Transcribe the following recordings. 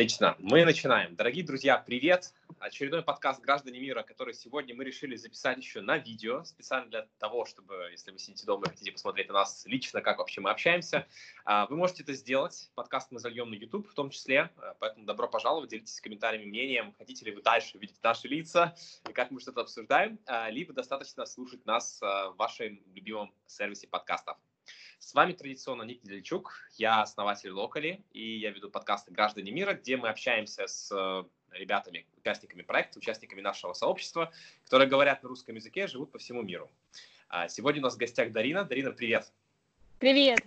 Отлично, мы начинаем. Дорогие друзья, привет! Очередной подкаст «Граждане мира», который сегодня мы решили записать еще на видео, специально для того, чтобы, если вы сидите дома и хотите посмотреть на нас лично, как вообще мы общаемся, а, вы можете это сделать. Подкаст мы зальем на YouTube в том числе, а, поэтому добро пожаловать, делитесь комментариями, мнением, хотите ли вы дальше видеть наши лица и как мы что-то обсуждаем, а, либо достаточно слушать нас в вашем любимом сервисе подкастов. С вами традиционно Ник Недельчук, я основатель Локали, и я веду подкасты «Граждане мира», где мы общаемся с э, ребятами, участниками проекта, участниками нашего сообщества, которые говорят на русском языке, живут по всему миру. А, сегодня у нас в гостях Дарина. Дарина, привет! Привет!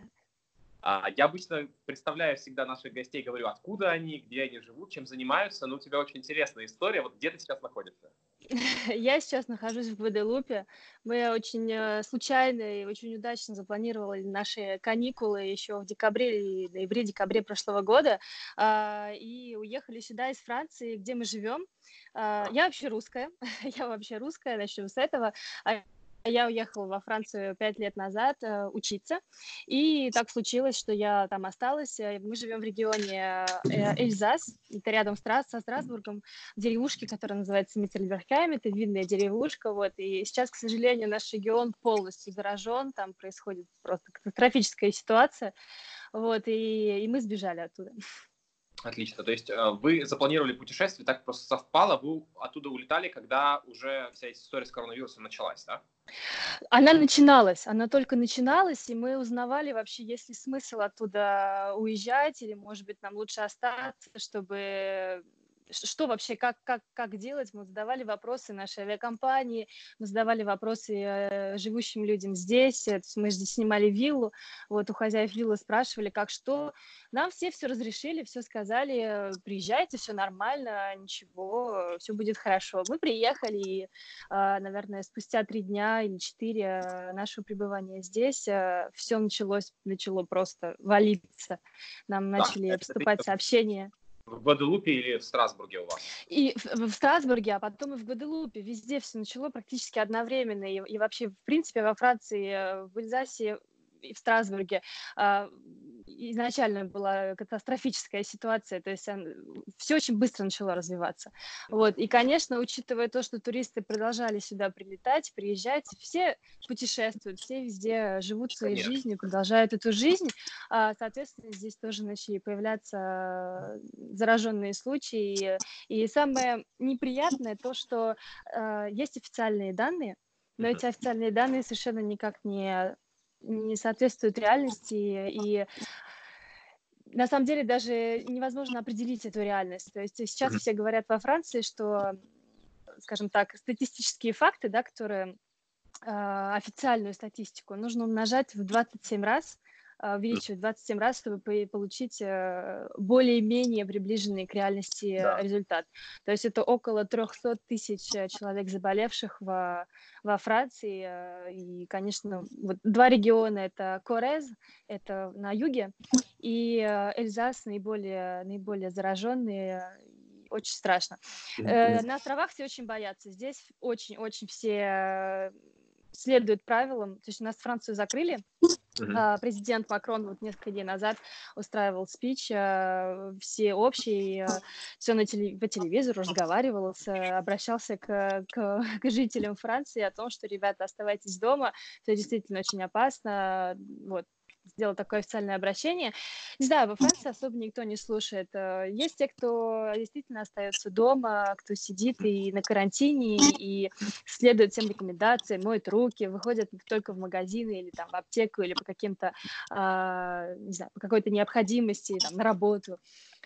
А, я обычно представляю всегда наших гостей, говорю, откуда они, где они живут, чем занимаются, но у тебя очень интересная история. Вот где ты сейчас находишься? Я сейчас нахожусь в Гваделупе. Мы очень э, случайно и очень удачно запланировали наши каникулы еще в декабре, ноябре-декабре прошлого года а, и уехали сюда из Франции, где мы живем. А, я вообще русская, я вообще русская, начнем с этого. А я уехала во Францию пять лет назад э, учиться, и так случилось, что я там осталась. Э, мы живем в регионе э, Эльзас, это рядом Страс, со Страсбургом, в деревушке, которая называется Миттельбергхайм, это видная деревушка, вот, и сейчас, к сожалению, наш регион полностью заражен, там происходит просто катастрофическая ситуация, вот, и, и мы сбежали оттуда. Отлично. То есть э, вы запланировали путешествие, так просто совпало, вы оттуда улетали, когда уже вся история с коронавирусом началась, да? Она начиналась, она только начиналась, и мы узнавали вообще, есть ли смысл оттуда уезжать, или, может быть, нам лучше остаться, чтобы что вообще, как, как, как делать. Мы задавали вопросы нашей авиакомпании, мы задавали вопросы э, живущим людям здесь. То есть мы здесь снимали виллу, вот у хозяев виллы спрашивали, как что. Нам все все разрешили, все сказали, приезжайте, все нормально, ничего, все будет хорошо. Мы приехали, и, а, наверное, спустя три дня или четыре э, нашего пребывания здесь э, все началось, начало просто валиться. Нам начали да, поступать сообщения. В Гваделупе или в Страсбурге у вас? И в, в Страсбурге, а потом и в Гваделупе. Везде все начало практически одновременно. И, и вообще, в принципе, во Франции, э, в Эльзасе в Страсбурге а, изначально была катастрофическая ситуация, то есть все очень быстро начало развиваться. Вот. И, конечно, учитывая то, что туристы продолжали сюда прилетать, приезжать, все путешествуют, все везде живут своей конечно. жизнью, продолжают эту жизнь, а, соответственно, здесь тоже начали появляться зараженные случаи. И самое неприятное то, что э, есть официальные данные, но эти официальные данные совершенно никак не не соответствуют реальности, и на самом деле даже невозможно определить эту реальность. То есть сейчас все говорят во Франции, что, скажем так, статистические факты, да, которые э, официальную статистику нужно умножать в 27 раз, увеличивать 27 раз, чтобы получить э, более-менее приближенный к реальности да. результат. То есть это около 300 тысяч э, человек заболевших во, во Франции. Э, и, конечно, вот два региона — это Корез, это на юге, и Эльзас наиболее, наиболее зараженные очень страшно. на островах все очень боятся. Здесь очень-очень все следуют правилам. То есть у нас Францию закрыли. Uh-huh. Президент Макрон вот несколько дней назад устраивал спич а, все общие, а, все на теле, по телевизору разговаривал, с, обращался к, к, к жителям Франции о том, что, ребята, оставайтесь дома, это действительно очень опасно. Вот, сделал такое официальное обращение. Не знаю, во Франции особо никто не слушает. Э, есть те, кто действительно остается дома, кто сидит и на карантине, и следует всем рекомендациям, моет руки, выходят только в магазины или там в аптеку, или по каким-то, а, не знаю, по какой-то необходимости, там, на работу.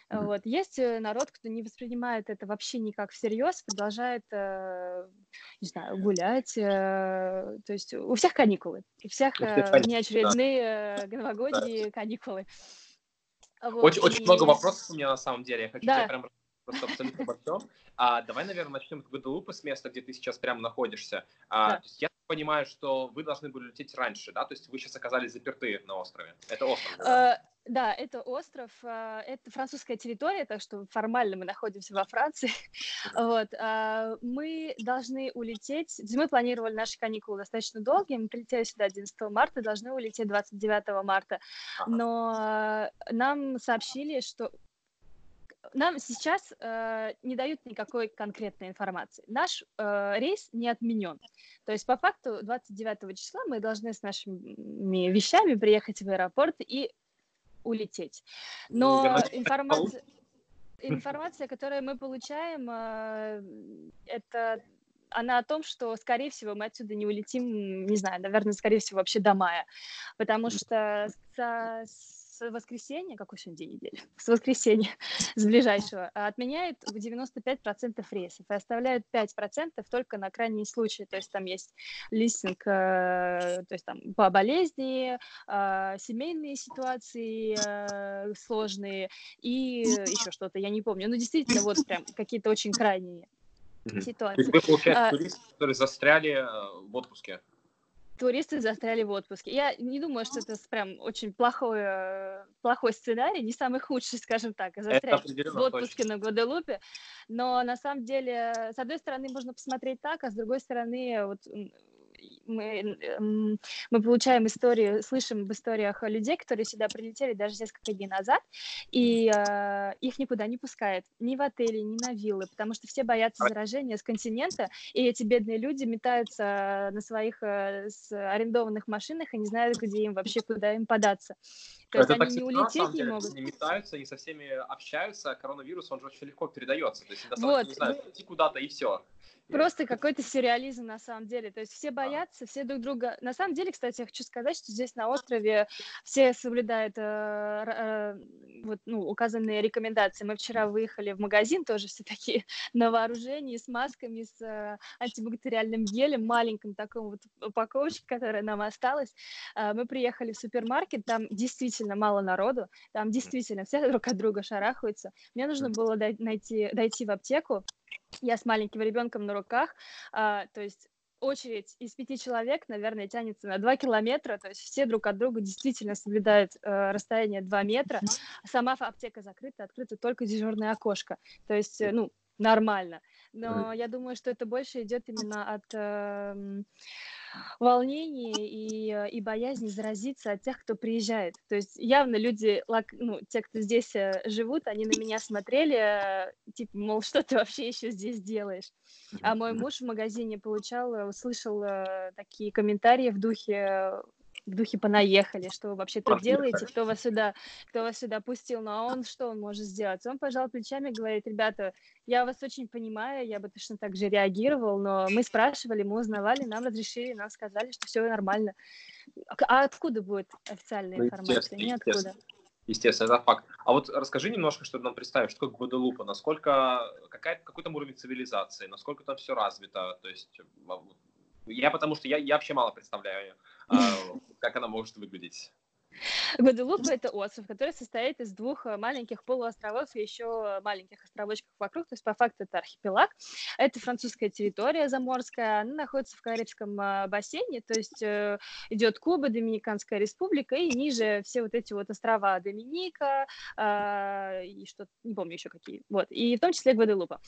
Вот. Есть э, народ, кто не воспринимает это вообще никак всерьез, продолжает, э, не знаю, гулять. Э, то есть у всех каникулы, у всех э, неочередные да. новогодние да. каникулы. Вот. Очень, и... очень много вопросов у меня на самом деле. Я хочу да. тебя прям просто абсолютно обо всем. А, давай, наверное, начнем с Гваделупы, с места, где ты сейчас прямо находишься. А, да. то есть я понимаю, что вы должны были лететь раньше, да? То есть вы сейчас оказались заперты на острове. Это остров. Да, да это остров, uh, это французская территория, так что формально мы находимся во Франции. вот. Uh, мы должны улететь, мы планировали наши каникулы достаточно долгие, мы прилетели сюда 11 марта, должны улететь 29 марта, но нам сообщили, что нам сейчас э, не дают никакой конкретной информации. Наш э, рейс не отменен. То есть по факту 29 числа мы должны с нашими вещами приехать в аэропорт и улететь. Но информация, информация, которую мы получаем, э, это она о том, что, скорее всего, мы отсюда не улетим, не знаю, наверное, скорее всего, вообще до мая, потому что со, с воскресенья, какой сегодня день недели? С воскресенья, с ближайшего, отменяет в 95% рейсов и оставляют 5% только на крайний случай. То есть там есть листинг, э, то есть там по болезни, э, семейные ситуации э, сложные и еще что-то, я не помню. Ну, действительно, вот прям какие-то очень крайние ситуации. То есть вы, получается, а, туристы, которые застряли в отпуске? Туристы застряли в отпуске. Я не думаю, что это прям очень плохой, э, плохой сценарий, не самый худший, скажем так, застрять в отпуске точно. на Гваделупе. Но на самом деле, с одной стороны, можно посмотреть так, а с другой стороны, вот мы, мы получаем истории, слышим об историях людей, которые сюда прилетели даже несколько дней назад, и э, их никуда не пускают, ни в отели, ни на виллы, потому что все боятся а заражения с континента, и эти бедные люди метаются на своих э, арендованных машинах и не знают, где им вообще, куда им податься. То есть они не улететь не могут. Они метаются, они со всеми общаются, коронавирус, он же очень легко передается. То есть достаточно, вот. не знаю, идти куда-то и все. Просто какой-то сюрреализм на самом деле. То есть все боятся, все друг друга. На самом деле, кстати, я хочу сказать, что здесь на острове все соблюдают э, э, вот, ну, указанные рекомендации. Мы вчера выехали в магазин, тоже все такие на вооружении, с масками, с э, антибактериальным гелем, маленьком таком вот упаковочке, которая нам осталась. Э, мы приехали в супермаркет, там действительно мало народу, там действительно все друг от друга шарахаются. Мне нужно было найти, дойти в аптеку, я с маленьким ребенком на руках, а, то есть очередь из пяти человек, наверное, тянется на два километра, то есть все друг от друга действительно соблюдают э, расстояние два метра. Сама аптека закрыта, открыто только дежурное окошко, то есть, э, ну, нормально. Но я думаю, что это больше идет именно от э, волнений и, э, и боязни заразиться от тех, кто приезжает. То есть явно люди, ну, те, кто здесь э, живут, они на меня смотрели, э, типа, мол, что ты вообще еще здесь делаешь? А мой муж в магазине получал, услышал такие комментарии в духе в духе понаехали, что вы вообще тут делаете, кто вас сюда, кто вас сюда пустил, ну а он что он может сделать? Он пожал плечами, говорит, ребята, я вас очень понимаю, я бы точно так же реагировал, но мы спрашивали, мы узнавали, нам разрешили, нам сказали, что все нормально. А откуда будет официальная ну, информация? Ниоткуда. Естественно, это факт. А вот расскажи немножко, чтобы нам представить, что такое Гваделупа, насколько, какая, какой там уровень цивилизации, насколько там все развито, то есть а, я потому что я, я вообще мало представляю, как она может выглядеть. Гваделупа – это остров, который состоит из двух э, маленьких полуостровов и еще маленьких островочков вокруг, то есть по факту это архипелаг. Это французская территория заморская, она находится в Карибском э, бассейне, то есть э, идет Куба, Доминиканская республика, и ниже все вот эти вот острова Доминика, и что не помню еще какие, вот, и в том числе Гваделупа.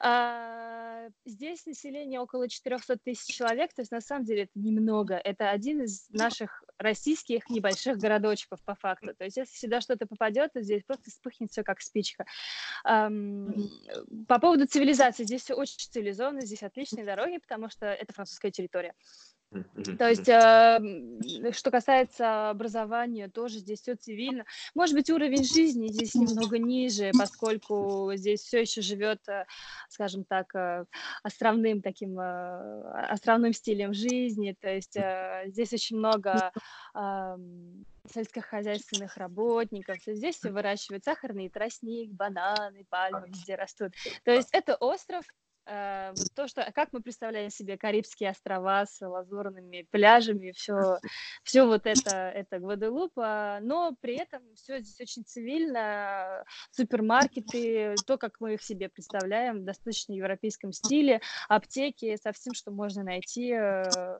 А, здесь население около 400 тысяч человек, то есть на самом деле это немного. Это один из наших российских небольших городочков по факту. То есть если сюда что-то попадет, то здесь просто вспыхнет все как спичка. По поводу цивилизации, здесь все очень цивилизованно, здесь отличные дороги, потому что это французская территория. То есть, э, что касается образования, тоже здесь все цивильно. Может быть, уровень жизни здесь немного ниже, поскольку здесь все еще живет, э, скажем так, э, островным таким э, островным стилем жизни. То есть э, здесь очень много э, сельскохозяйственных работников. Здесь все выращивают сахарный тростник, бананы, пальмы везде растут. То есть это остров вот то, что как мы представляем себе Карибские острова с лазурными пляжами, все, все вот это, это Гваделупа, но при этом все здесь очень цивильно, супермаркеты, то, как мы их себе представляем, в достаточно европейском стиле, аптеки, со всем, что можно найти э,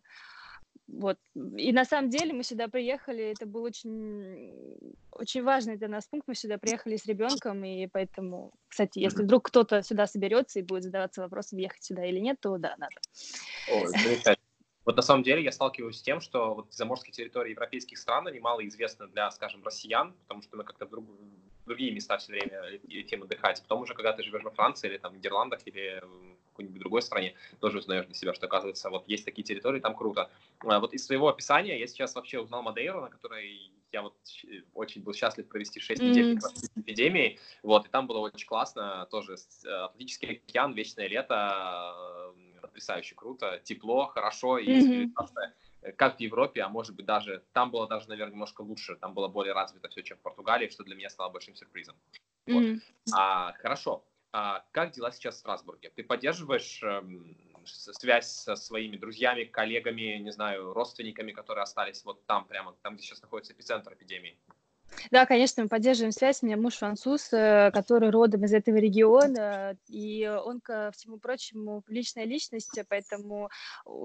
вот. И на самом деле мы сюда приехали, это был очень, очень важный для нас пункт. Мы сюда приехали с ребенком, и поэтому, кстати, если вдруг кто-то сюда соберется и будет задаваться вопросом, ехать сюда или нет, то да, надо. О, вот на самом деле я сталкиваюсь с тем, что вот заморские территории европейских стран, они мало известны для, скажем, россиян, потому что мы как-то друг, другие места все время летим отдыхать. Потом уже, когда ты живешь во Франции или там в Нидерландах или в какой-нибудь другой стране, тоже узнаешь для себя, что, оказывается, вот есть такие территории, там круто. А вот из своего описания я сейчас вообще узнал Мадейру, на которой я вот очень был счастлив провести 6 mm-hmm. недель как раз эпидемией, вот, и там было очень классно, тоже э, Атлантический океан, вечное лето, э, потрясающе круто, тепло, хорошо, и mm-hmm. Э, как в Европе, а может быть даже, там было даже, наверное, немножко лучше, там было более развито все, чем в Португалии, что для меня стало большим сюрпризом. Mm-hmm. А, хорошо, а как дела сейчас в Страсбурге? Ты поддерживаешь эм, связь со своими друзьями, коллегами, не знаю, родственниками, которые остались вот там прямо, там, где сейчас находится эпицентр эпидемии? Да, конечно, мы поддерживаем связь. У меня муж француз, э, который родом из этого региона, и он, ко всему прочему, личная личность, поэтому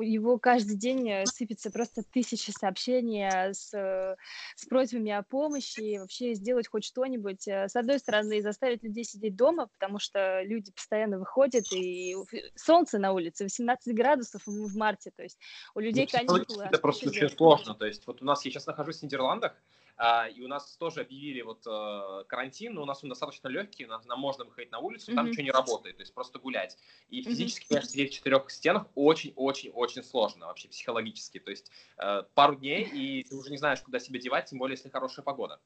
его каждый день э, сыпется просто тысячи сообщений с, с просьбами о помощи, вообще сделать хоть что-нибудь. С одной стороны, заставить людей сидеть дома, потому что люди постоянно выходят, и солнце на улице, 18 градусов в марте, то есть у людей ну, каникулы. Это просто очень сложно, то есть вот у нас, я сейчас нахожусь в Нидерландах, а, и у нас тоже объявили вот э, карантин, но у нас он достаточно легкий, нам, нам можно выходить на улицу, там mm-hmm. ничего не работает, то есть просто гулять. И физически, mm-hmm. конечно, сидеть в четырех стенах очень-очень-очень сложно вообще психологически. То есть э, пару дней, и ты уже не знаешь, куда себя девать, тем более, если хорошая погода.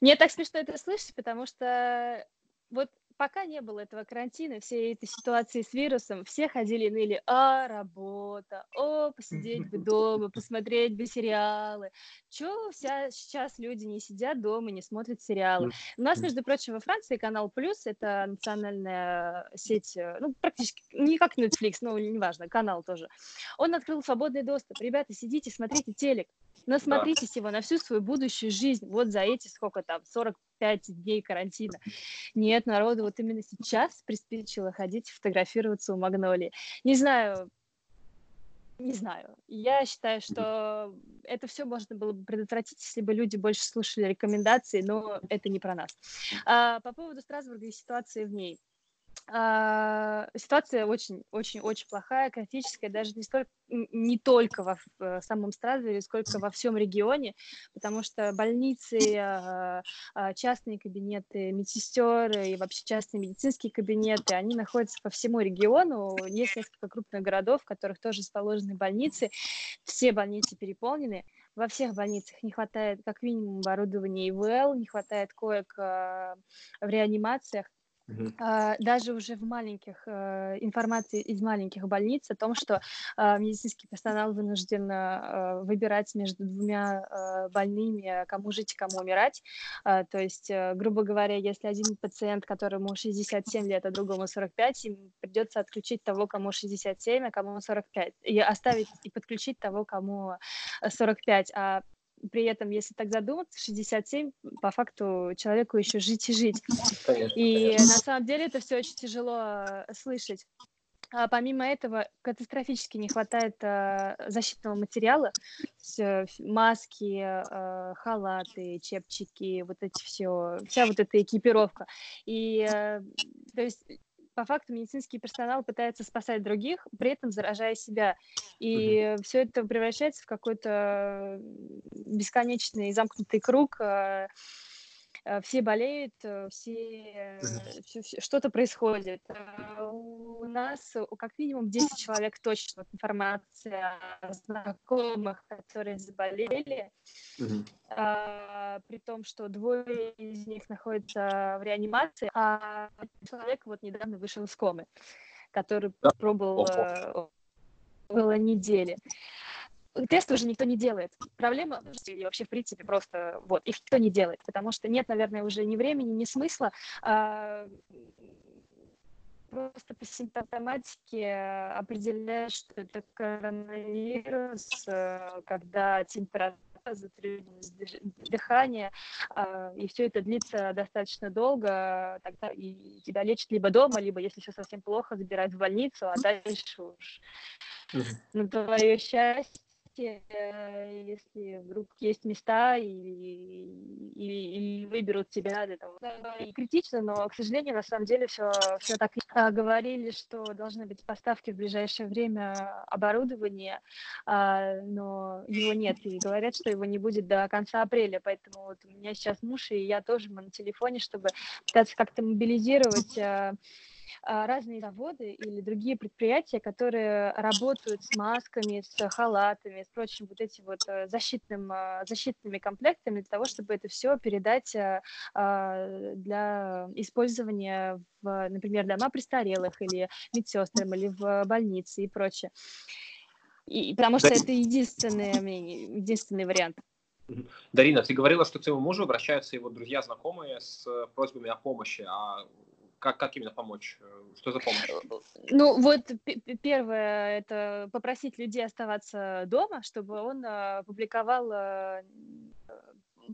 Мне так смешно это слышать, потому что вот пока не было этого карантина, всей этой ситуации с вирусом, все ходили и ныли, а, работа, о, посидеть бы дома, посмотреть бы сериалы. Чего вся, сейчас люди не сидят дома, не смотрят сериалы? У нас, между прочим, во Франции канал Плюс, это национальная сеть, э, ну, практически, не как Netflix, но неважно, канал тоже. Он открыл свободный доступ. Ребята, сидите, смотрите телек, насмотритесь да. его на всю свою будущую жизнь, вот за эти сколько там, 45 дней карантина. Нет, народу вот именно сейчас приспичило ходить фотографироваться у Магнолии. Не знаю, не знаю. Я считаю, что это все можно было бы предотвратить, если бы люди больше слушали рекомендации, но это не про нас. А, по поводу Страсбурга и ситуации в ней. А, ситуация очень-очень-очень плохая, критическая, даже не, столько, не только во в э, самом Страсбурге, сколько во всем регионе, потому что больницы, а, а, частные кабинеты медсестер и вообще частные медицинские кабинеты, они находятся по всему региону. Есть несколько крупных городов, в которых тоже расположены больницы. Все больницы переполнены. Во всех больницах не хватает как минимум оборудования ИВЛ, не хватает коек в реанимациях. Uh-huh. Даже уже в маленьких э, информации из маленьких больниц о том, что э, медицинский персонал вынужден э, выбирать между двумя больными, кому жить кому умирать. То есть, грубо говоря, если один пациент, которому 67 лет, а другому 45, им придется отключить того, кому 67, а кому 45, и оставить и подключить того, кому 45. А при этом, если так задуматься, 67 по факту человеку еще жить и жить. Конечно, и конечно. на самом деле это все очень тяжело э, слышать. А помимо этого, катастрофически не хватает э, защитного материала, все, маски, э, халаты, чепчики, вот эти все, вся вот эта экипировка. И э, то есть по факту медицинский персонал пытается спасать других, при этом заражая себя. И угу. все это превращается в какой-то бесконечный замкнутый круг. Э, э, все болеют, э, все, все, все что-то происходит. Нас как минимум 10 человек точно информация знакомых, которые заболели, угу. а, при том, что двое из них находятся в реанимации, а человек вот недавно вышел из комы, который да. пробовал около недели. Тесты уже никто не делает. Проблема, и вообще, в принципе, просто вот, их никто не делает, потому что нет, наверное, уже ни времени, ни смысла а, просто по симптоматике определяешь, что это коронавирус, э, когда температура затрудненность дыхания, а, и все это длится достаточно долго, тогда и тебя лечат либо дома, либо, если все совсем плохо, забирают в больницу, а дальше уж. На твое счастье Давайте, э, если вдруг есть места или, или, или выберут тебя для того. И критично, но, к сожалению, на самом деле все, все так а, говорили, что должны быть поставки в ближайшее время оборудования, а, но его нет. И говорят, что его не будет до конца апреля. Поэтому вот у меня сейчас муж, и я тоже мы на телефоне, чтобы пытаться как-то мобилизировать а, разные заводы или другие предприятия, которые работают с масками, с халатами, с прочим вот этим вот э, защитным, а, защитными комплектами для того, чтобы это все передать а, для использования в, например, дома престарелых или медсестрам или в больнице и прочее. И, потому что это единственный, единственный вариант. Дарина, ты говорила, что к твоему мужу обращаются его друзья, знакомые с просьбами о помощи. А как, как именно помочь? Э, что за помощь? Ну, вот первое, это попросить людей оставаться дома, чтобы он э, публиковал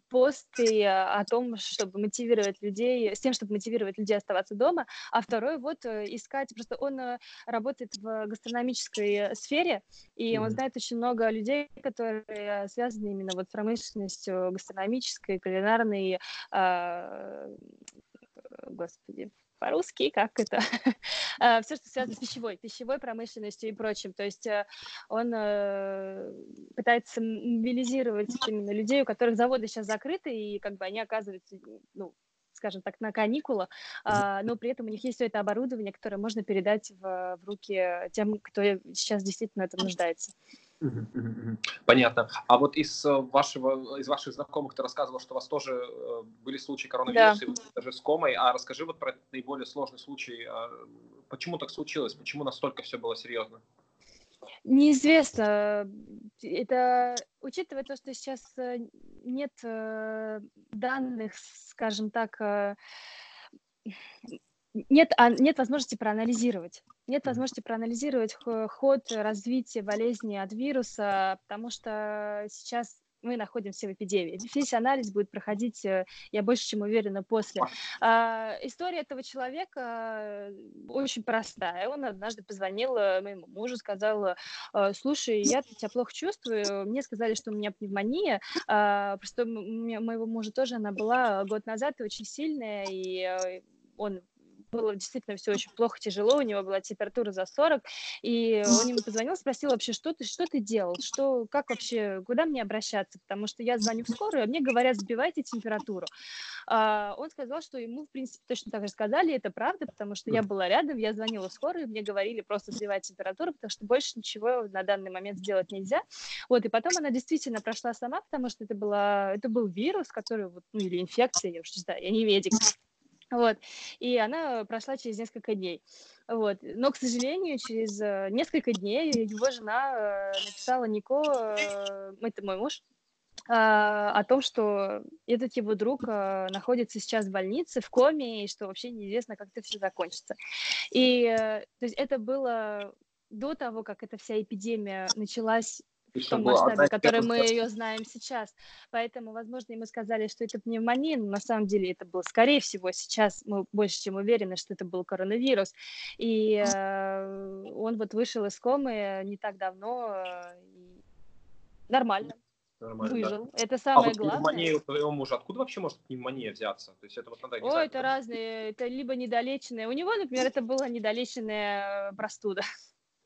посты о том, чтобы мотивировать людей, с тем, чтобы мотивировать людей оставаться дома, а второй вот искать, просто он работает в гастрономической сфере, и mm-hmm. он знает очень много людей, которые связаны именно вот с промышленностью гастрономической, кулинарной, э, господи, по-русски, как это, а, все, что связано с пищевой, пищевой промышленностью и прочим. То есть э, он э, пытается мобилизировать именно людей, у которых заводы сейчас закрыты, и как бы они оказываются, ну, скажем так, на каникулах, а, но при этом у них есть все это оборудование, которое можно передать в, руки тем, кто сейчас действительно это нуждается. Понятно. А вот из э, вашего, из ваших знакомых ты рассказывал, что у вас тоже э, были случаи коронавируса, да. даже с комой. А расскажи вот про наиболее сложный случай. А, почему так случилось? Почему настолько все было серьезно? Неизвестно. Это учитывая то, что сейчас э, нет данных, скажем так, нет, а, нет возможности проанализировать. Нет возможности проанализировать ход развития болезни от вируса, потому что сейчас мы находимся в эпидемии. Весь анализ будет проходить, э, я больше чем уверена, после. А, история этого человека э, очень простая. Он однажды позвонил э, моему мужу, сказал, слушай, я тебя плохо чувствую, мне сказали, что у меня пневмония, а, просто у моего мужа тоже она была год назад и очень сильная, и он было действительно все очень плохо, тяжело, у него была температура за 40, и он ему позвонил, спросил вообще, что ты, что ты делал, что, как вообще, куда мне обращаться, потому что я звоню в скорую, а мне говорят, сбивайте температуру. А, он сказал, что ему, в принципе, точно так же сказали, это правда, потому что я была рядом, я звонила в скорую, мне говорили просто сбивать температуру, потому что больше ничего на данный момент сделать нельзя. Вот, и потом она действительно прошла сама, потому что это, была, это был вирус, который, вот, ну, или инфекция, я уж не знаю, я не медик, вот. И она прошла через несколько дней. Вот. Но, к сожалению, через э, несколько дней его жена э, написала Нико, э, это мой муж, о том, что этот его друг находится сейчас в больнице, в коме, и что вообще неизвестно, как это все закончится. И то есть это было до того, как эта вся эпидемия началась в том масштабе, который мы ее знаем сейчас. Поэтому, возможно, ему сказали, что это пневмония, но на самом деле это было, скорее всего, сейчас мы больше чем уверены, что это был коронавирус. И э, он вот вышел из комы не так давно, э, нормально. Нормально, выжил. Да. Это самое а вот главное. пневмония у твоего мужа, откуда вообще может пневмония взяться? То есть это вот надо... О, это разные, это либо недолеченная. У него, например, это была недолеченная простуда.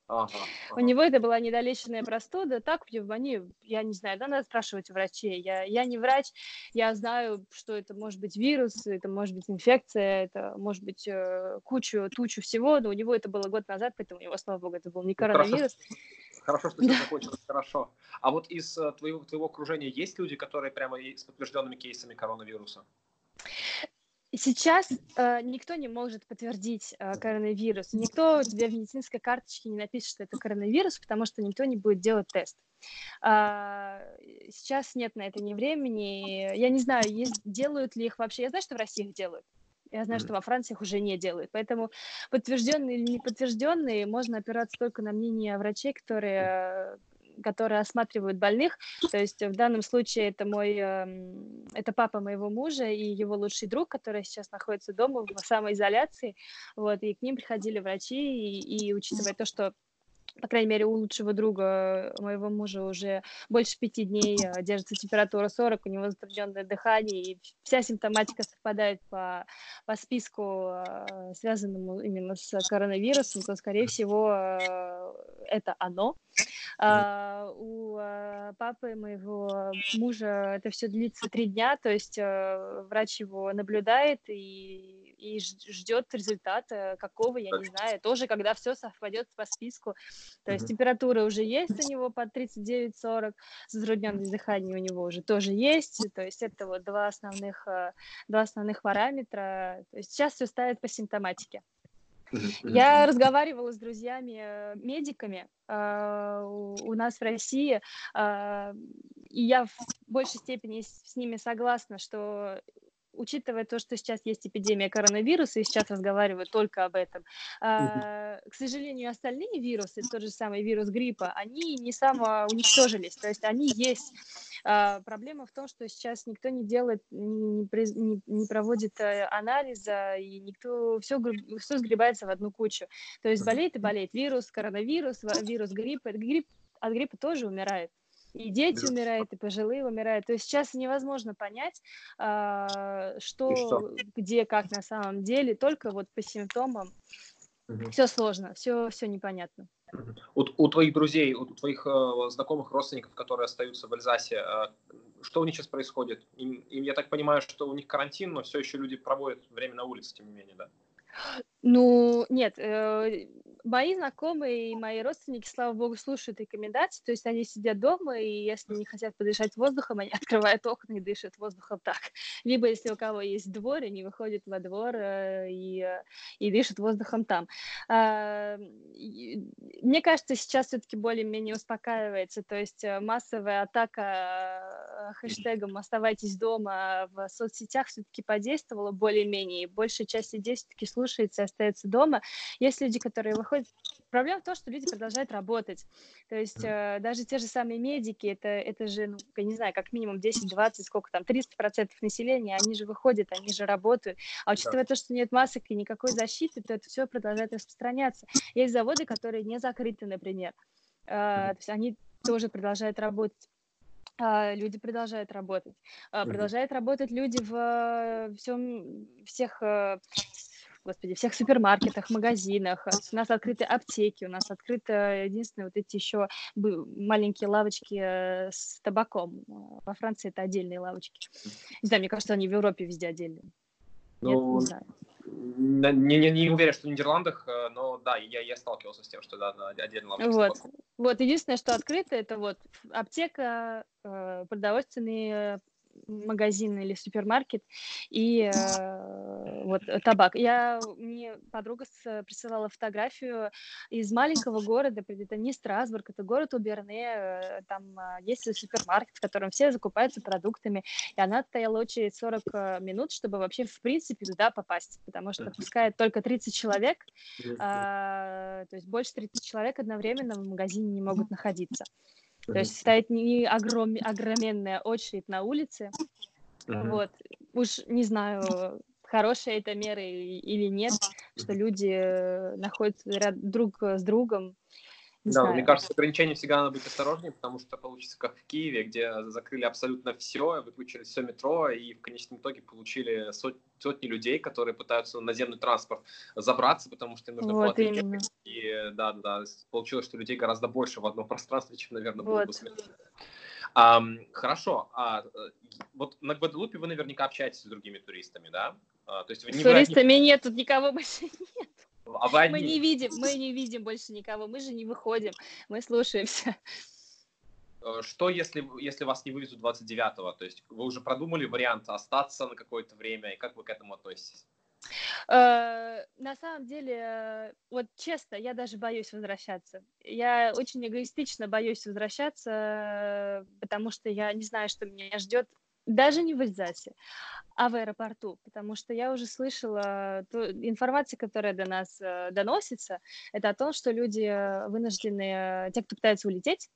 Ага, ага. У него это была недолеченная простуда, так, пневмония, я не знаю, да, надо спрашивать у врачей. Я, я не врач, я знаю, что это может быть вирус, это может быть инфекция, это может быть э, кучу, тучу всего, но у него это было год назад, поэтому у него, слава богу, это был не ну, коронавирус. Хорошо, хорошо что все закончилось хорошо. А вот из э, твоего, твоего окружения есть люди, которые прямо с подтвержденными кейсами коронавируса? Сейчас э, никто не может подтвердить э, коронавирус. Никто тебе в медицинской карточке не напишет, что это коронавирус, потому что никто не будет делать тест. Э, сейчас нет на это ни времени. Я не знаю, есть, делают ли их вообще. Я знаю, что в России их делают. Я знаю, что во Франции их уже не делают. Поэтому подтвержденные или неподтвержденные можно опираться только на мнение врачей, которые которые осматривают больных. То есть в данном случае это мой, эм, это папа моего мужа и его лучший друг, который сейчас находится дома в самоизоляции. Вот, и к ним приходили врачи, и, и учитывая то, что по крайней мере, у лучшего друга моего мужа уже больше пяти дней э, держится температура 40, у него затрудненное дыхание, и вся симптоматика совпадает по, по списку, э, связанному именно с коронавирусом, то, скорее всего, э, это оно. А, у папы моего мужа это все длится три дня, то есть врач его наблюдает и и ждет результата какого, я не знаю, тоже когда все совпадет по списку. То есть температура уже есть у него под 39-40, затрудненное дыхание у него уже тоже есть, то есть это вот два основных, э, два основных параметра. То есть сейчас все ставят по симптоматике. Я разговаривала с друзьями-медиками э, э, у нас в России, и я в большей степени с ними согласна, что учитывая то, что сейчас есть эпидемия коронавируса, и сейчас разговаривают только об этом, э, к сожалению, остальные вирусы, тот же самый вирус гриппа, они не самоуничтожились, то есть они есть. Э, проблема в том, что сейчас никто не делает, не, не, не проводит э, анализа, и никто, все, все сгребается в одну кучу. То есть болеет и болеет вирус, коронавирус, вирус гриппа, грипп от гриппа тоже умирает. И дети да. умирают, и пожилые умирают. То есть сейчас невозможно понять, э, что, что, где, как на самом деле, только вот по симптомам. Угу. Все сложно, все, все непонятно. У, у твоих друзей, у твоих э, знакомых родственников, которые остаются в Эльзасе, э, что у них сейчас происходит? Им, им, я так понимаю, что у них карантин, но все еще люди проводят время на улице, тем не менее, да? Ну, нет, э, мои знакомые и мои родственники, слава богу, слушают рекомендации, то есть они сидят дома, и если не хотят подышать воздухом, они открывают окна и дышат воздухом так. Либо если у кого есть двор, они выходят во двор э, и, э, и дышат воздухом там. Э, мне кажется, сейчас все-таки более-менее успокаивается, то есть э, массовая атака хэштегом «оставайтесь дома» в соцсетях все-таки подействовала более-менее, большая часть людей все-таки слушается и остается дома. Есть люди, которые выходят Проблема в том, что люди продолжают работать. То есть э, даже те же самые медики, это, это же, ну, я не знаю, как минимум 10-20, сколько там, 30% населения, они же выходят, они же работают. А учитывая то, что нет масок и никакой защиты, то это все продолжает распространяться. Есть заводы, которые не закрыты, например. Э, то есть они тоже продолжают работать. Uh, люди продолжают работать. Uh, продолжают работать люди в uh, всем, всех господи, всех супермаркетах, магазинах. У нас открыты аптеки, у нас открыты единственные вот эти еще маленькие лавочки э, с табаком. Во Франции это отдельные лавочки. Не знаю, мне кажется, они в Европе везде отдельные. Ну, Нет, не знаю. Не, не, не уверен, что в Нидерландах, э, но да, я, я сталкивался с тем, что да, отдельно лавочка вот. вот, единственное, что открыто, это вот аптека, э, продовольственные магазин или супермаркет и э, вот табак. Я мне подруга с, присылала фотографию из маленького города, это не Страсбург, это город Уберне, э, там э, есть супермаркет, в котором все закупаются продуктами, и она стояла очередь 40 э, минут, чтобы вообще в принципе туда попасть, потому что пускает только 30 человек, э, то есть больше 30 человек одновременно в магазине не могут находиться. То есть стоит не огром... огроменная очередь на улице. Uh-huh. Вот. Уж не знаю, хорошая это мера или нет, что люди э, находятся друг с другом не да, знаю. мне кажется, ограничения всегда надо быть осторожнее, потому что получится как в Киеве, где закрыли абсолютно все, выключили все метро, и в конечном итоге получили сот, сотни людей, которые пытаются на наземный транспорт забраться, потому что им нужно вот платить. Именно. И да, да, получилось, что людей гораздо больше в одном пространстве, чем, наверное, было вот. бы смешно. А, хорошо. А, вот на Гваделупе вы наверняка общаетесь с другими туристами, да? А, то есть вы не, с туристами вы... нет, тут никого больше нет. А вы Мы не видим, мы не видим больше никого, мы же не выходим, мы слушаемся. Э, что, если, если вас не вывезут 29-го? То есть вы уже продумали вариант остаться на какое-то время, и как вы к этому относитесь? Uh, на самом деле, вот честно, я даже боюсь возвращаться. Я очень эгоистично боюсь возвращаться, потому что я не знаю, что меня ждет даже не в Эльзасе, а в аэропорту, потому что я уже слышала ту информацию, которая до нас э, доносится, это о том, что люди э, вынуждены, те, кто пытается улететь,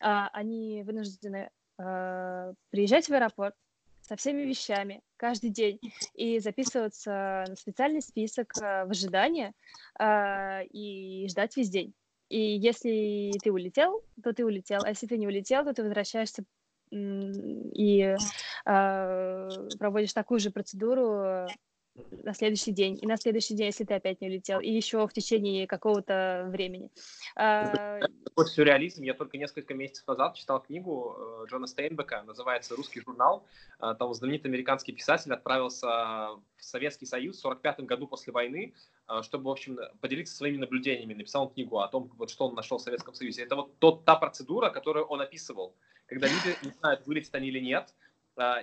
э, они вынуждены э, приезжать в аэропорт со всеми вещами каждый день и записываться на специальный список в ожидание э, и ждать весь день. И если ты улетел, то ты улетел, а если ты не улетел, то ты возвращаешься и э, проводишь такую же процедуру на следующий день, и на следующий день, если ты опять не улетел, и еще в течение какого-то времени. А, такой сюрреализм. Я только несколько месяцев назад читал книгу э, Джона Стейнбека, называется «Русский журнал». А, там знаменитый американский писатель отправился в Советский Союз в 45 году после войны, а, чтобы, в общем, поделиться своими наблюдениями. Написал он книгу о том, вот, что он нашел в Советском Союзе. Это вот тот, та процедура, которую он описывал, когда люди не знают, вылетят они или нет,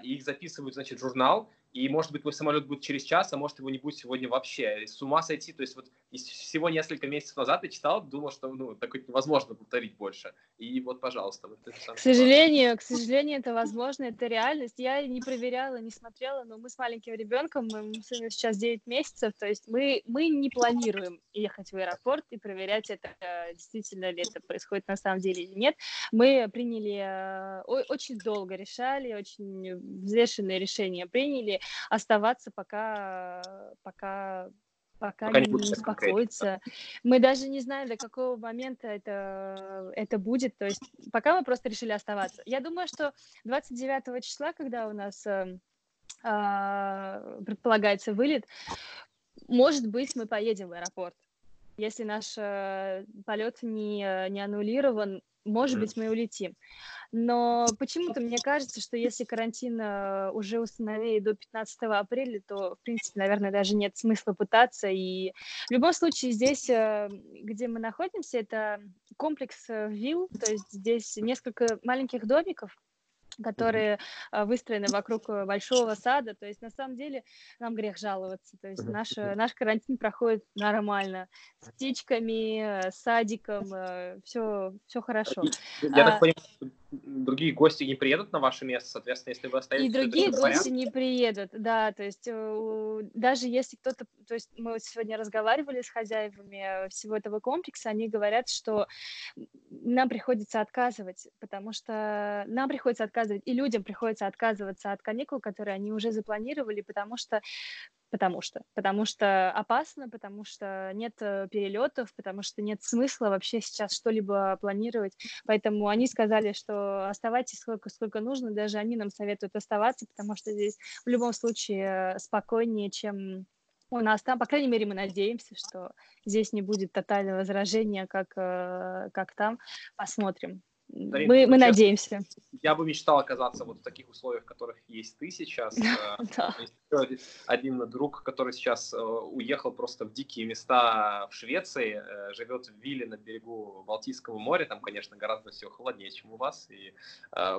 и их записывают, значит, журнал, и, может быть, твой самолет будет через час, а может, его не будет сегодня вообще. И с ума сойти. То есть вот всего несколько месяцев назад я читал, думал, что ну, такое невозможно повторить больше. И вот, пожалуйста. Вот к сожалению, к сожалению, это возможно, это реальность. Я не проверяла, не смотрела, но мы с маленьким ребенком, мы сыну сейчас 9 месяцев, то есть мы, мы не планируем ехать в аэропорт и проверять, это действительно ли это происходит на самом деле или нет. Мы приняли, э, очень долго решали, очень взвешенное решение приняли, оставаться, пока, пока пока, пока не, не успокоится. Мы даже не знаем, до какого момента это, это будет. То есть пока мы просто решили оставаться. Я думаю, что 29 числа, когда у нас э, э, предполагается вылет, может быть, мы поедем в аэропорт. Если наш э, полет не, не аннулирован, может быть, мы улетим. Но почему-то мне кажется, что если карантин э, уже установили до 15 апреля, то, в принципе, наверное, даже нет смысла пытаться. И в любом случае здесь, э, где мы находимся, это комплекс э, вилл, то есть здесь несколько маленьких домиков, которые mm-hmm. выстроены вокруг э, большого сада. То есть, на самом деле, нам грех жаловаться. То есть, наш, наш карантин проходит нормально. С птичками, с садиком, все, все хорошо. Я а, так понимаю, другие гости не приедут на ваше место, соответственно, если вы остаетесь... И другие гости не приедут, да, то есть э, даже если кто-то... То есть мы сегодня разговаривали с хозяевами всего этого комплекса, они говорят, что нам приходится отказывать, потому что нам приходится отказывать, и людям приходится отказываться от каникул, которые они уже запланировали, потому что потому что, потому что опасно, потому что нет э, перелетов, потому что нет смысла вообще сейчас что-либо планировать. Поэтому они сказали, что оставайтесь сколько, сколько нужно, даже они нам советуют оставаться, потому что здесь в любом случае э, спокойнее, чем у нас там, по крайней мере, мы надеемся, что здесь не будет тотального возражения, как, э, как там. Посмотрим. Мы, мы надеемся. Я бы мечтал оказаться вот в таких условиях, в которых есть ты сейчас. Э, один друг, который сейчас э, уехал просто в дикие места в Швеции, э, живет в вилле на берегу Балтийского моря. Там, конечно, гораздо все холоднее, чем у вас, и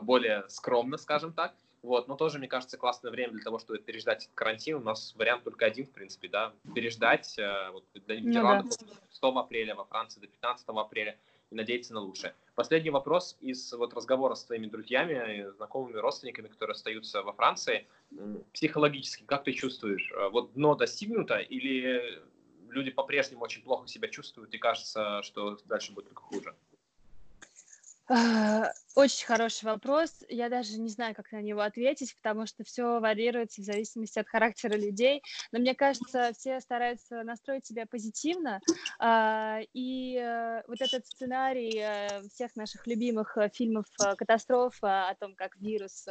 более скромно, скажем так. Вот, но тоже, мне кажется, классное время для того, чтобы переждать карантин. У нас вариант только один, в принципе, да, переждать. Вот, до Нидерландов ну, да. 6 апреля, во Франции до 15 апреля и надеяться на лучшее. Последний вопрос из вот разговора с твоими друзьями, знакомыми, родственниками, которые остаются во Франции. Психологически, как ты чувствуешь? Э, вот дно достигнуто или люди по-прежнему очень плохо себя чувствуют и кажется, что дальше будет только хуже? А, очень хороший вопрос. Я даже не знаю, как на него ответить, потому что все варьируется в зависимости от характера людей. Но мне кажется, все стараются настроить себя позитивно. А, и э, вот этот сценарий э, всех наших любимых э, фильмов катастроф о том, как вирус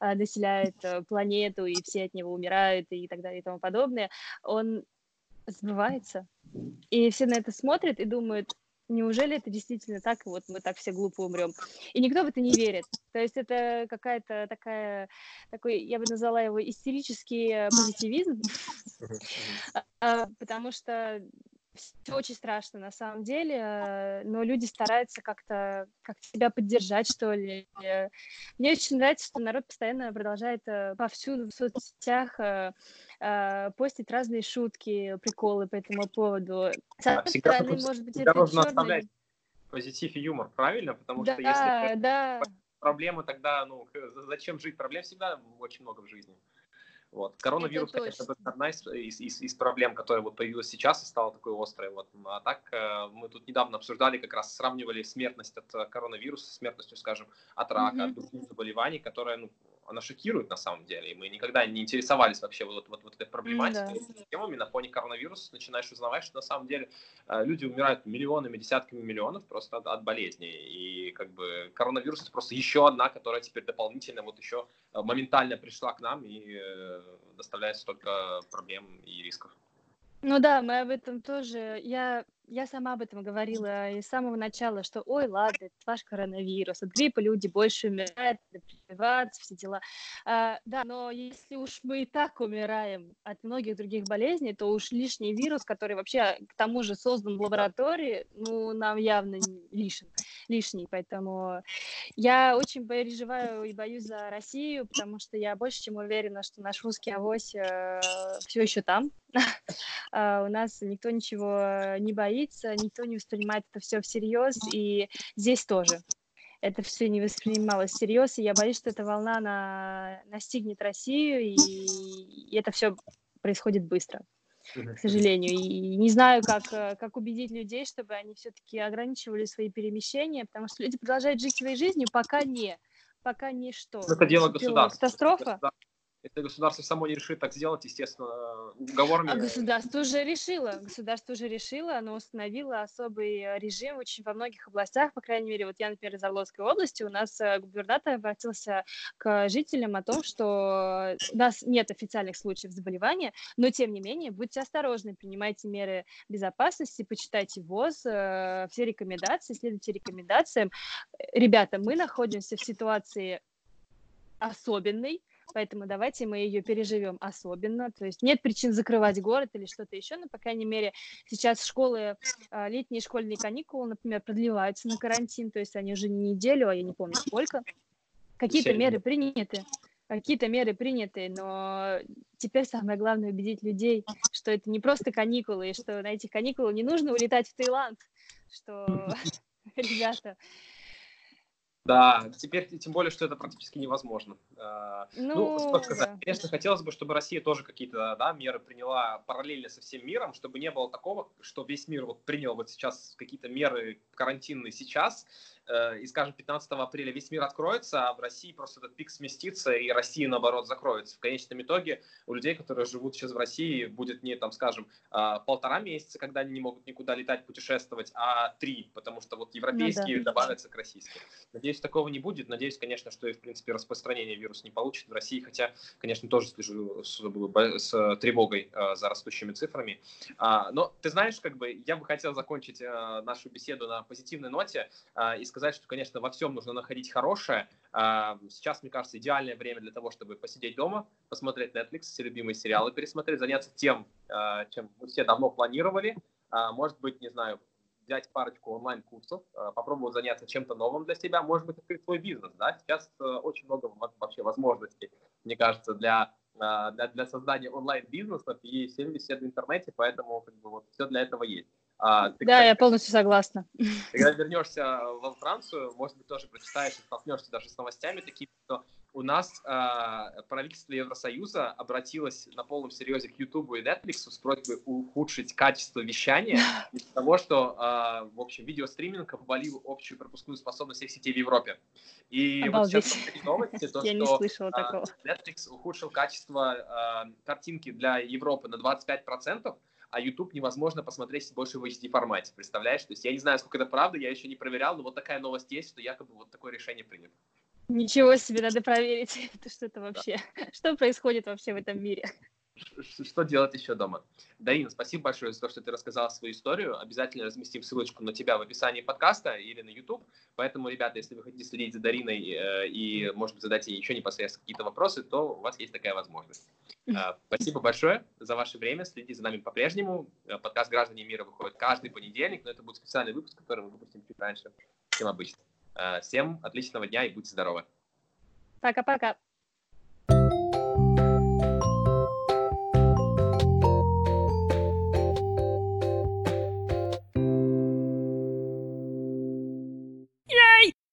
населяет планету, и все от него умирают, и так далее, и тому подобное, он сбывается. И все на это смотрят и думают, неужели это действительно так, и вот мы так все глупо умрем? И никто в это не верит. То есть это какая-то такая, такой, я бы назвала его истерический э, позитивизм, а, потому что все очень страшно на самом деле, э, но люди стараются как-то как себя поддержать, что ли. Мне очень нравится, что народ постоянно продолжает э, повсюду в соцсетях э, постить разные шутки, приколы по этому поводу. С одной всегда, стороны, может быть, это нужно черный... оставлять позитив и юмор, правильно? Потому да, что если да. проблемы, тогда, ну, зачем жить? Проблем всегда очень много в жизни. Вот. Коронавирус, это конечно, это одна из, из, из, из проблем, которая вот появилась сейчас и стала такой острой. Вот. А так э, мы тут недавно обсуждали, как раз сравнивали смертность от коронавируса с смертностью, скажем, от рака, mm-hmm. от других заболеваний, которая ну, она шокирует на самом деле. И мы никогда не интересовались вообще вот, вот, вот этой проблематикой, да. темами. На фоне коронавируса начинаешь узнавать, что на самом деле э, люди умирают миллионами, десятками миллионов просто от, от болезней. И как бы коронавирус это просто еще одна, которая теперь дополнительно вот еще э, моментально пришла к нам и э, доставляет столько проблем и рисков. Ну да, мы об этом тоже. Я я сама об этом говорила и с самого начала, что ой, ладно, это ваш коронавирус, от гриппа люди больше умирают, прививаться, все дела. А, да, но если уж мы и так умираем от многих других болезней, то уж лишний вирус, который вообще к тому же создан в лаборатории, ну, нам явно лишен, лишний. Поэтому я очень переживаю и боюсь за Россию, потому что я больше чем уверена, что наш русский авось э, все еще там. А, у нас никто ничего не боится боится, никто не воспринимает это все всерьез, и здесь тоже это все не воспринималось всерьез, и я боюсь, что эта волна на... настигнет Россию, и... и это все происходит быстро, к сожалению. И не знаю, как, как убедить людей, чтобы они все-таки ограничивали свои перемещения, потому что люди продолжают жить своей жизнью, пока не, пока не что. Это дело государства. Катастрофа. Если государство само не решит так сделать, естественно, уговорами... А государство уже решило. Государство уже решило, оно установило особый э, режим очень во многих областях, по крайней мере, вот я, например, из Орловской области, у нас э, губернатор обратился к жителям о том, что у нас нет официальных случаев заболевания, но, тем не менее, будьте осторожны, принимайте меры безопасности, почитайте ВОЗ, э, все рекомендации, следуйте рекомендациям. Ребята, мы находимся в ситуации особенной, поэтому давайте мы ее переживем особенно. То есть нет причин закрывать город или что-то еще, но, по крайней мере, сейчас школы, а, летние школьные каникулы, например, продлеваются на карантин, то есть они уже не неделю, а я не помню сколько. Какие-то меры приняты, какие-то меры приняты, но теперь самое главное убедить людей, что это не просто каникулы, и что на этих каникулы не нужно улетать в Таиланд, что, ребята, да, теперь тем более, что это практически невозможно. А, ну, ну сказать, да. конечно, хотелось бы, чтобы Россия тоже какие-то да, меры приняла параллельно со всем миром, чтобы не было такого, что весь мир вот принял вот сейчас какие-то меры карантинные сейчас, Э, и, скажем, 15 апреля весь мир откроется, а в России просто этот пик сместится, и Россия, наоборот, закроется. В конечном итоге у людей, которые живут сейчас в России, будет не, там, скажем, а, полтора месяца, когда они не могут никуда летать, путешествовать, а три, потому что вот европейские ну, да. добавятся к российским. Надеюсь, такого не будет. Надеюсь, конечно, что и, в принципе, распространение вируса не получит в России, хотя, конечно, тоже слежу с, с тревогой э, за растущими цифрами. А, но, ты знаешь, как бы, я бы хотел закончить э, нашу беседу на позитивной ноте и сказать, что, конечно, во всем нужно находить хорошее. А, сейчас, мне кажется, идеальное время для того, чтобы посидеть дома, посмотреть Netflix, все любимые сериалы пересмотреть, заняться тем, а, чем мы все давно планировали. А, может быть, не знаю, взять парочку онлайн-курсов, попробовать заняться чем-то новым для себя, может быть, открыть свой бизнес. Да? Сейчас э, очень много вообще возможностей, мне кажется, для для, для создания онлайн-бизнесов, и все в интернете, поэтому как бы, вот, все для этого есть. А, ты, да, кстати, я полностью согласна. Когда вернешься во Францию, может быть, тоже прочитаешь, столкнешься даже с новостями такими, что у нас э, правительство Евросоюза обратилось на полном серьезе к YouTube и Netflix с просьбой ухудшить качество вещания из-за того, что, э, в общем, видеостриминг обвалил общую пропускную способность всех сетей в Европе. И Обалдеть. вот сейчас новости, то, Я что не слышала э, такого. Netflix ухудшил качество э, картинки для Европы на 25%, а YouTube невозможно посмотреть больше в HD формате. Представляешь? То есть я не знаю, сколько это правда, я еще не проверял, но вот такая новость есть, что якобы вот такое решение принято. Ничего себе, надо проверить, что это вообще, да. что происходит вообще в этом мире. Что делать еще дома? Дарина, спасибо большое за то, что ты рассказала свою историю. Обязательно разместим ссылочку на тебя в описании подкаста или на YouTube. Поэтому, ребята, если вы хотите следить за Дариной э, и, может быть, задать ей еще непосредственно какие-то вопросы, то у вас есть такая возможность. Э, спасибо большое за ваше время. Следите за нами по-прежнему. Э, подкаст «Граждане мира» выходит каждый понедельник, но это будет специальный выпуск, который мы выпустим чуть раньше, чем обычно. Всем отличного дня и будьте здоровы. Пока-пока.